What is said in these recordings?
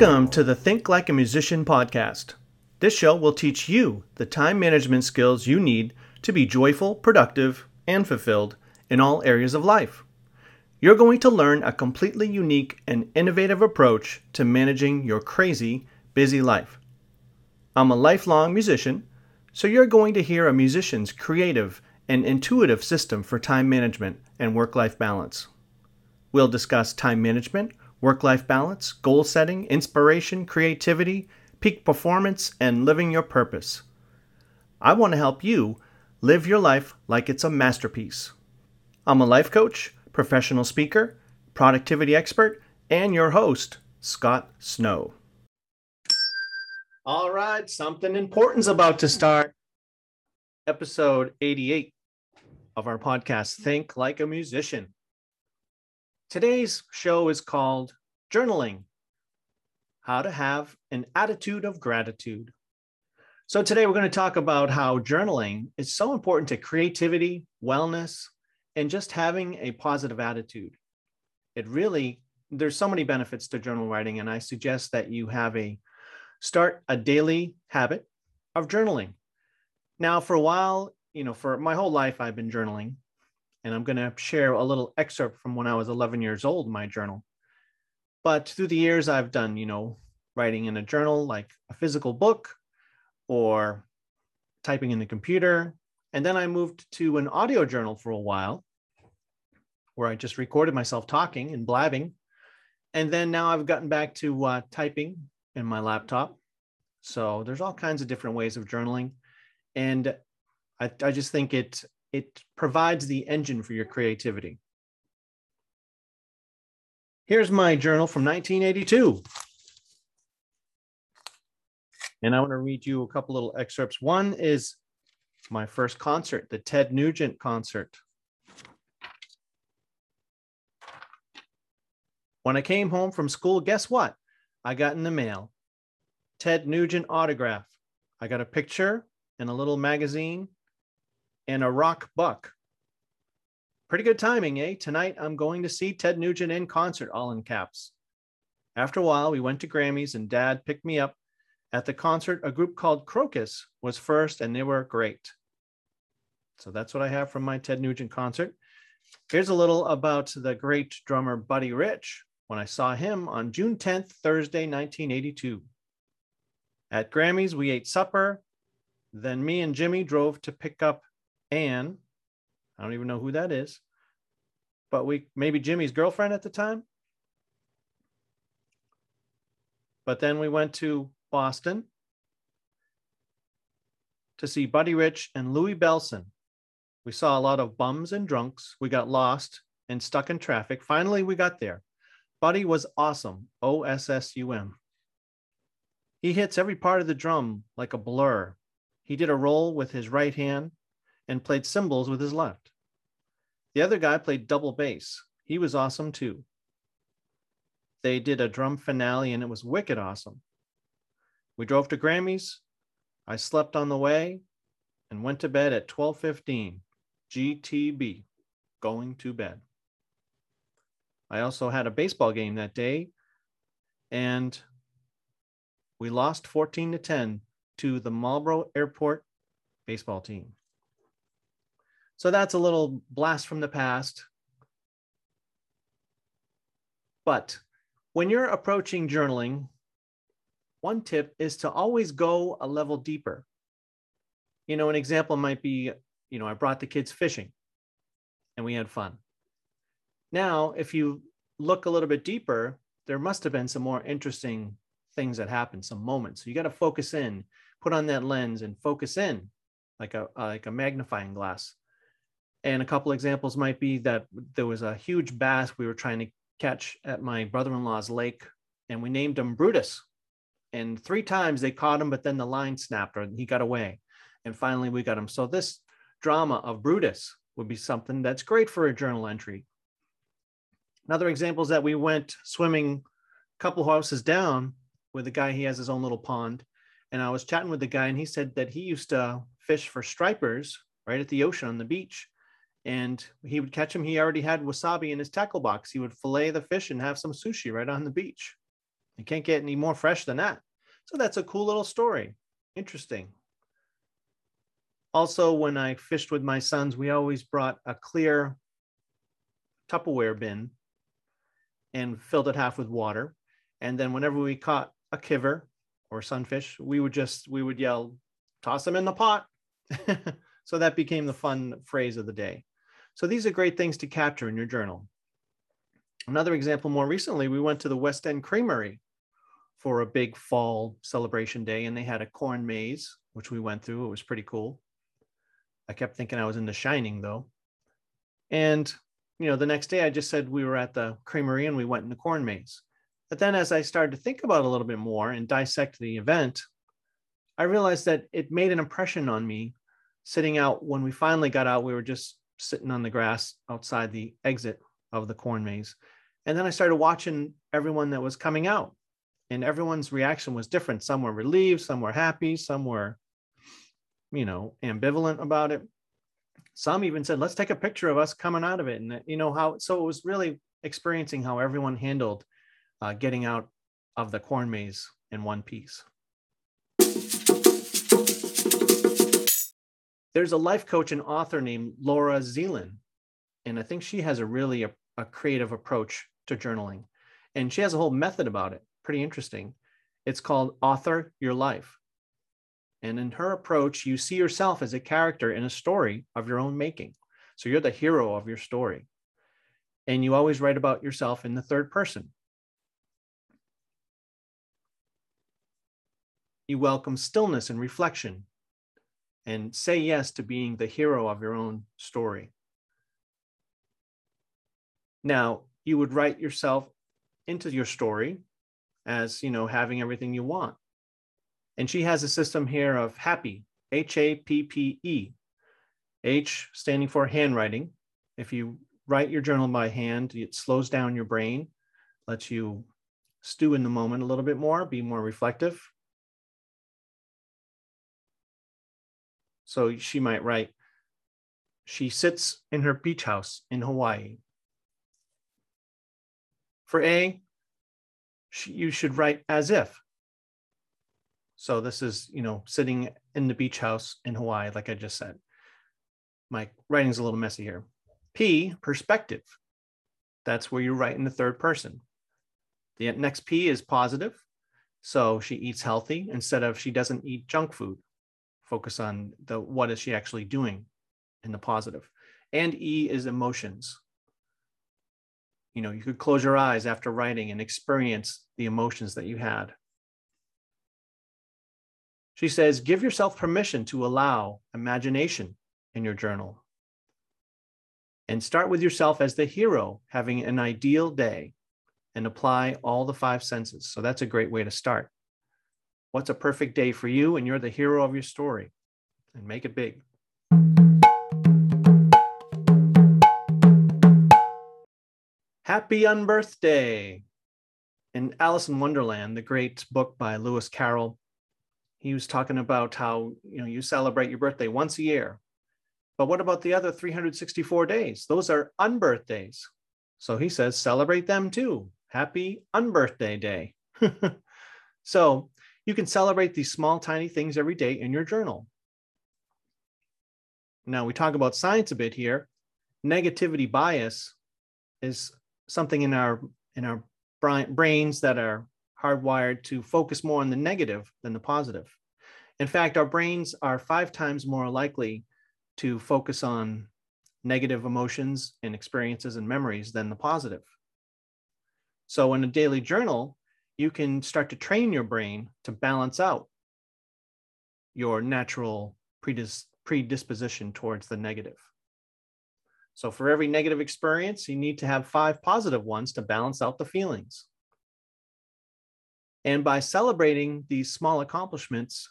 Welcome to the Think Like a Musician podcast. This show will teach you the time management skills you need to be joyful, productive, and fulfilled in all areas of life. You're going to learn a completely unique and innovative approach to managing your crazy, busy life. I'm a lifelong musician, so you're going to hear a musician's creative and intuitive system for time management and work life balance. We'll discuss time management, work life balance, goal setting, inspiration, creativity, peak performance, and living your purpose. I want to help you live your life like it's a masterpiece. I'm a life coach, professional speaker, productivity expert, and your host, Scott Snow. All right, something important's about to start. Episode 88 of our podcast, Think Like a Musician. Today's show is called Journaling How to Have an Attitude of Gratitude. So, today we're going to talk about how journaling is so important to creativity, wellness, and just having a positive attitude. It really, there's so many benefits to journal writing, and I suggest that you have a start a daily habit of journaling. Now, for a while, you know, for my whole life, I've been journaling and I'm going to share a little excerpt from when I was 11 years old, my journal. But through the years, I've done, you know, writing in a journal like a physical book or typing in the computer. And then I moved to an audio journal for a while where I just recorded myself talking and blabbing. And then now I've gotten back to uh, typing in my laptop. So there's all kinds of different ways of journaling. And I, I just think it it provides the engine for your creativity. Here's my journal from 1982. And I want to read you a couple little excerpts. One is my first concert, the Ted Nugent concert. When I came home from school, guess what? I got in the mail Ted Nugent autograph. I got a picture in a little magazine and a rock buck. Pretty good timing, eh? Tonight I'm going to see Ted Nugent in concert, all in caps. After a while, we went to Grammys and dad picked me up. At the concert, a group called Krokus was first and they were great. So that's what I have from my Ted Nugent concert. Here's a little about the great drummer Buddy Rich when I saw him on June 10th, Thursday, 1982. At Grammys, we ate supper. Then me and Jimmy drove to pick up Anne. I don't even know who that is, but we maybe Jimmy's girlfriend at the time. But then we went to Boston to see Buddy Rich and Louie Bellson. We saw a lot of bums and drunks. We got lost and stuck in traffic. Finally, we got there. Buddy was awesome. O S S U M. He hits every part of the drum like a blur. He did a roll with his right hand and played cymbals with his left. The other guy played double bass. He was awesome too. They did a drum finale and it was wicked awesome. We drove to Grammys. I slept on the way and went to bed at 12:15 GTB, going to bed. I also had a baseball game that day and we lost 14 to 10 to the Marlboro Airport baseball team. So that's a little blast from the past. But when you're approaching journaling, one tip is to always go a level deeper. You know, an example might be, you know, I brought the kids fishing and we had fun. Now, if you look a little bit deeper, there must have been some more interesting things that happened, some moments. So you got to focus in, put on that lens and focus in like a like a magnifying glass. And a couple examples might be that there was a huge bass we were trying to catch at my brother-in-law's lake, and we named him Brutus. And three times they caught him, but then the line snapped or he got away. And finally we got him. So this drama of Brutus would be something that's great for a journal entry. Another example is that we went swimming a couple houses down with a guy, he has his own little pond. And I was chatting with the guy, and he said that he used to fish for stripers right at the ocean on the beach and he would catch him. He already had wasabi in his tackle box. He would fillet the fish and have some sushi right on the beach. You can't get any more fresh than that. So that's a cool little story. Interesting. Also, when I fished with my sons, we always brought a clear Tupperware bin and filled it half with water. And then whenever we caught a kiver or sunfish, we would just we would yell, "Toss them in the pot." so that became the fun phrase of the day. So these are great things to capture in your journal. Another example more recently, we went to the West End Creamery for a big fall celebration day, and they had a corn maze, which we went through. It was pretty cool. I kept thinking I was in The Shining, though. And, you know, the next day I just said we were at the creamery and we went in the corn maze. But then as I started to think about it a little bit more and dissect the event, I realized that it made an impression on me sitting out when we finally got out. We were just sitting on the grass outside the exit of the corn maze. And then I started watching everyone that was coming out, and everyone's reaction was different. Some were relieved, some were happy, some were, you know, ambivalent about it. Some even said, let's take a picture of us coming out of it. And, you know, how, so it was really experiencing how everyone handled uh, getting out of the corn maze in one piece. There's a life coach and author named Laura Zelin, and I think she has a really a, a creative approach to journaling. And she has a whole method about it, pretty interesting. It's called Author Your Life. And in her approach, you see yourself as a character in a story of your own making. So you're the hero of your story. And you always write about yourself in the third person. You welcome stillness and reflection and say yes to being the hero of your own story. Now, you would write yourself into your story as, you know, having everything you want. And she has a system here of happy, H A P P E. H standing for handwriting. If you write your journal by hand, it slows down your brain, lets you stew in the moment a little bit more, be more reflective. So she might write, she sits in her beach house in Hawaii for A, you should write as if. So this is, you know, sitting in the beach house in Hawaii, like I just said. My writing's a little messy here. P, perspective. That's where you write in the third person. The next P is positive. So she eats healthy instead of she doesn't eat junk food. Focus on the what is she actually doing in the positive. And E is emotions. You know you could close your eyes after writing and experience the emotions that you had. She says give yourself permission to allow imagination in your journal and start with yourself as the hero having an ideal day and apply all the five senses. So that's a great way to start what's a perfect day for you and you're the hero of your story and make it big Happy Unbirthday. In Alice in Wonderland, the great book by Lewis Carroll, he was talking about how you know you celebrate your birthday once a year. But what about the other 364 days? Those are unbirthdays. So he says celebrate them too. Happy unbirthday day. so you can celebrate these small, tiny things every day in your journal. Now we talk about science a bit here. Negativity bias is something in our in our brains that are hardwired to focus more on the negative than the positive. In fact, our brains are five times more likely to focus on negative emotions and experiences and memories than the positive. So, in a daily journal, you can start to train your brain to balance out your natural predis- predisposition towards the negative. So for every negative experience, you need to have five positive ones to balance out the feelings. And by celebrating these small accomplishments,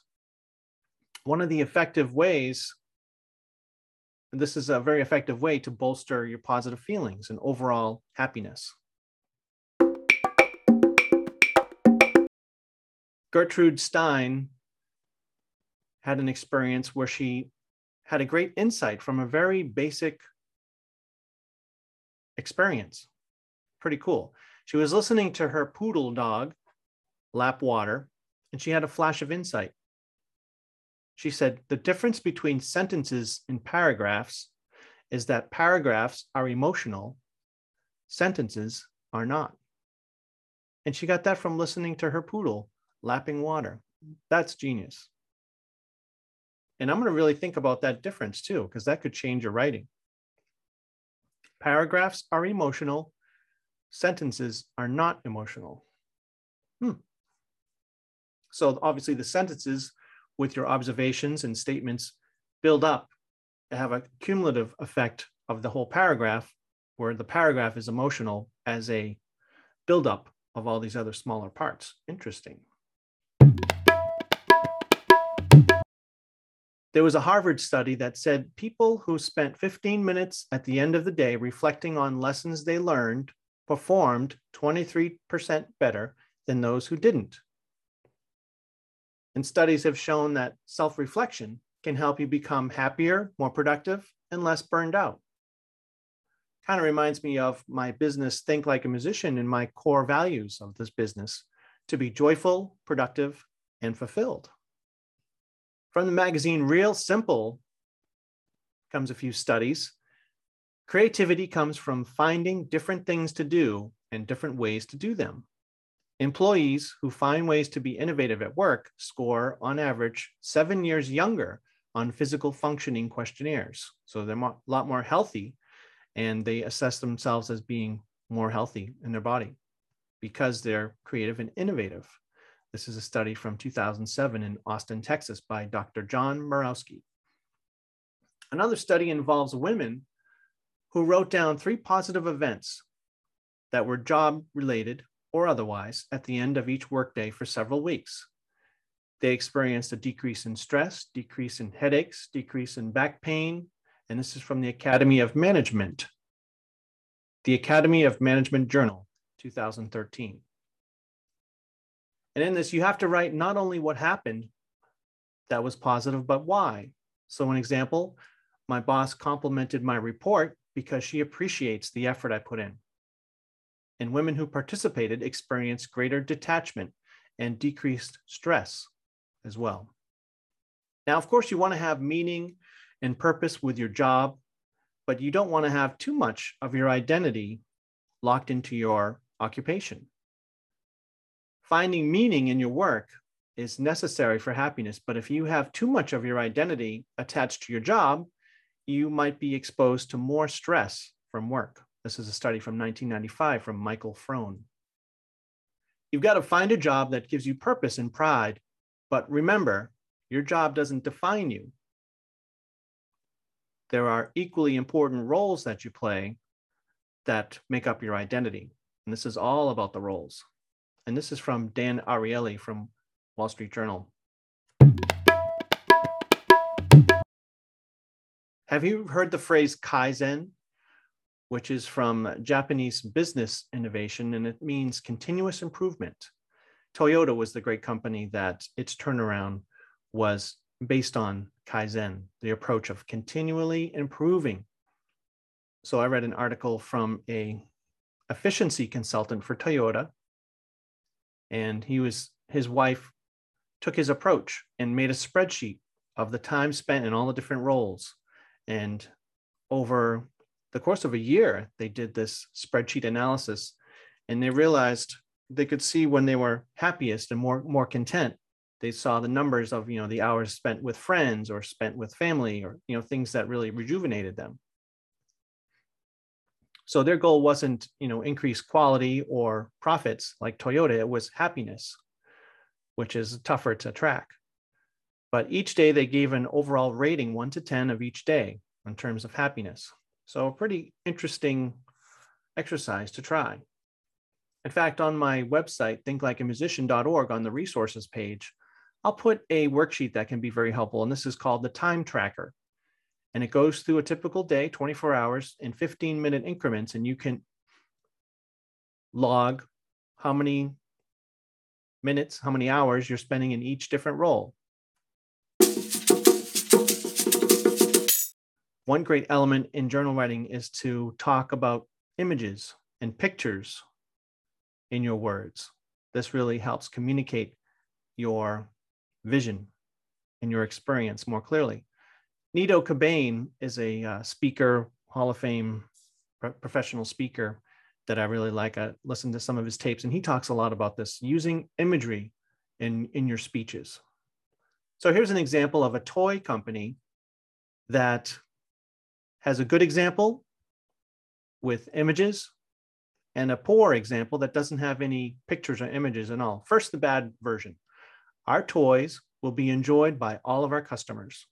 one of the effective ways, this is a very effective way to bolster your positive feelings and overall happiness. Gertrude Stein had an experience where she had a great insight from a very basic experience. Pretty cool. She was listening to her poodle dog lap water, and she had a flash of insight. She said, The difference between sentences and paragraphs is that paragraphs are emotional, sentences are not. And she got that from listening to her poodle lapping water. That's genius. And I'm going to really think about that difference too, because that could change your writing. Paragraphs are emotional, sentences are not emotional. Hmm. So obviously the sentences with your observations and statements build up have a cumulative effect of the whole paragraph, where the paragraph is emotional as a buildup of all these other smaller parts. Interesting. There was a Harvard study that said people who spent 15 minutes at the end of the day reflecting on lessons they learned performed 23% better than those who didn't. And studies have shown that self reflection can help you become happier, more productive, and less burned out. Kind of reminds me of my business, Think Like a Musician, and my core values of this business to be joyful, productive, and fulfilled. From the magazine Real Simple comes a few studies. Creativity comes from finding different things to do and different ways to do them. Employees who find ways to be innovative at work score, on average, seven years younger on physical functioning questionnaires. So they're a lot more healthy and they assess themselves as being more healthy in their body because they're creative and innovative. This is a study from 2007 in Austin, Texas by Dr. John Murawski. Another study involves women who wrote down three positive events that were job related or otherwise at the end of each workday for several weeks. They experienced a decrease in stress, decrease in headaches, decrease in back pain, and this is from the Academy of Management. The Academy of Management Journal, 2013. And in this, you have to write not only what happened that was positive, but why. So, an example my boss complimented my report because she appreciates the effort I put in and women who participated experienced greater detachment and decreased stress as well. Now, of course, you want to have meaning and purpose with your job, but you don't want to have too much of your identity locked into your occupation. Finding meaning in your work is necessary for happiness, but if you have too much of your identity attached to your job, you might be exposed to more stress from work. This is a study from 1995 from Michael Frone. You've got to find a job that gives you purpose and pride, but remember, your job doesn't define you. There are equally important roles that you play that make up your identity. And this is all about the roles. And this is from Dan Ariely from Wall Street Journal. Have you heard the phrase Kaizen? which is from Japanese business innovation, and it means continuous improvement. Toyota was the great company that its turnaround was based on Kaizen, the approach of continually improving. So I read an article from a efficiency consultant for Toyota, and he was his wife took his approach and made a spreadsheet of the time spent in all the different roles. And over the course of a year, they did this spreadsheet analysis and they realized they could see when they were happiest and more, more content. They saw the numbers of, you know, the hours spent with friends or spent with family or, you know, things that really rejuvenated them. So their goal wasn't, you know, increase quality or profits like Toyota, it was happiness, which is tougher to track. But each day they gave an overall rating one to 10 of each day in terms of happiness. So a pretty interesting exercise to try. In fact, on my website, thinklikeamusician.org, on the resources page, I'll put a worksheet that can be very helpful. And this is called the time tracker. And it goes through a typical day, 24 hours in 15 minute increments. And you can log how many minutes, how many hours you're spending in each different role. One great element in journal writing is to talk about images and pictures in your words. this really helps communicate your vision and your experience more clearly. Nido Qubein is a uh, speaker, Hall of Fame pro- professional speaker that I really like. I listened to some of his tapes, and he talks a lot about this using imagery in, in your speeches. So here's an example of a toy company that has a good example with images and a poor example that doesn't have any pictures or images at all. First, the bad version. Our toys will be enjoyed by all of our customers.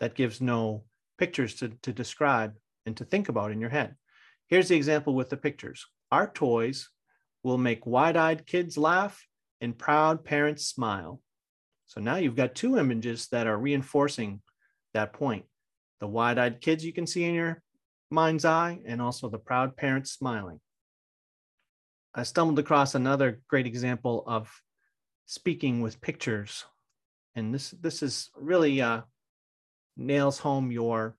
That gives no pictures to, to describe and to think about in your head. Here's the example with the pictures. Our toys will make wide eyed kids laugh and proud parents smile. So now you've got two images that are reinforcing that point. The wide eyed kids you can see in your mind's eye, and also the proud parents smiling. I stumbled across another great example of speaking with pictures. And this, this is really uh, nails home your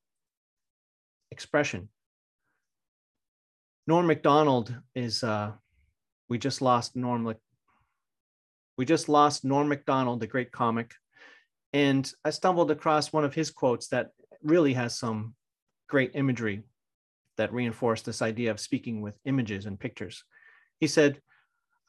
expression. Norm Macdonald is, uh, we just lost Norm, we just lost Norm Macdonald, the great comic. And I stumbled across one of his quotes that really has some great imagery that reinforced this idea of speaking with images and pictures. He said,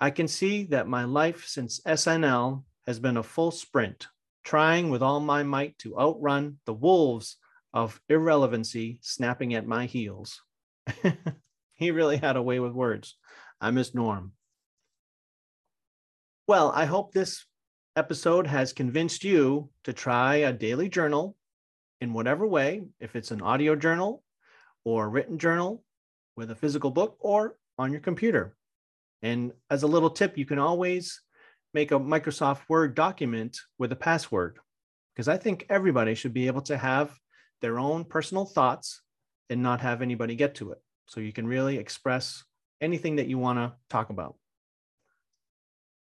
I can see that my life since SNL has been a full sprint, trying with all my might to outrun the wolves of irrelevancy snapping at my heels. he really had a way with words. I miss Norm. Well, I hope this episode has convinced you to try a daily journal in whatever way, if it's an audio journal or written journal with a physical book or on your computer. And as a little tip, you can always make a Microsoft Word document with a password because I think everybody should be able to have their own personal thoughts and not have anybody get to it. So you can really express anything that you want to talk about.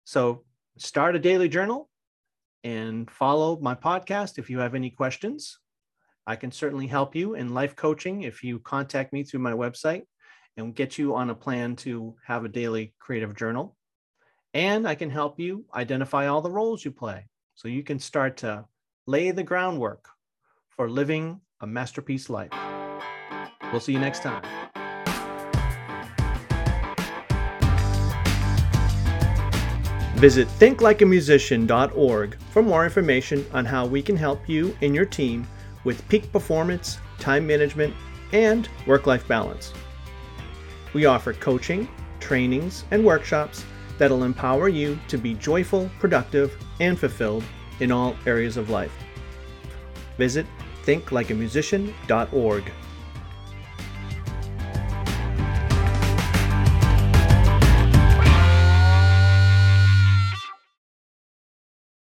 So start a daily journal and follow my podcast if you have any questions. I can certainly help you in life coaching if you contact me through my website and get you on a plan to have a daily creative journal. And I can help you identify all the roles you play so you can start to lay the groundwork for living a masterpiece life. We'll see you next time. Visit thinklikeamusician.org for more information on how we can help you and your team with peak performance, time management, and work life balance. We offer coaching, trainings, and workshops that'll empower you to be joyful, productive, and fulfilled in all areas of life. Visit thinklikeamusician.org.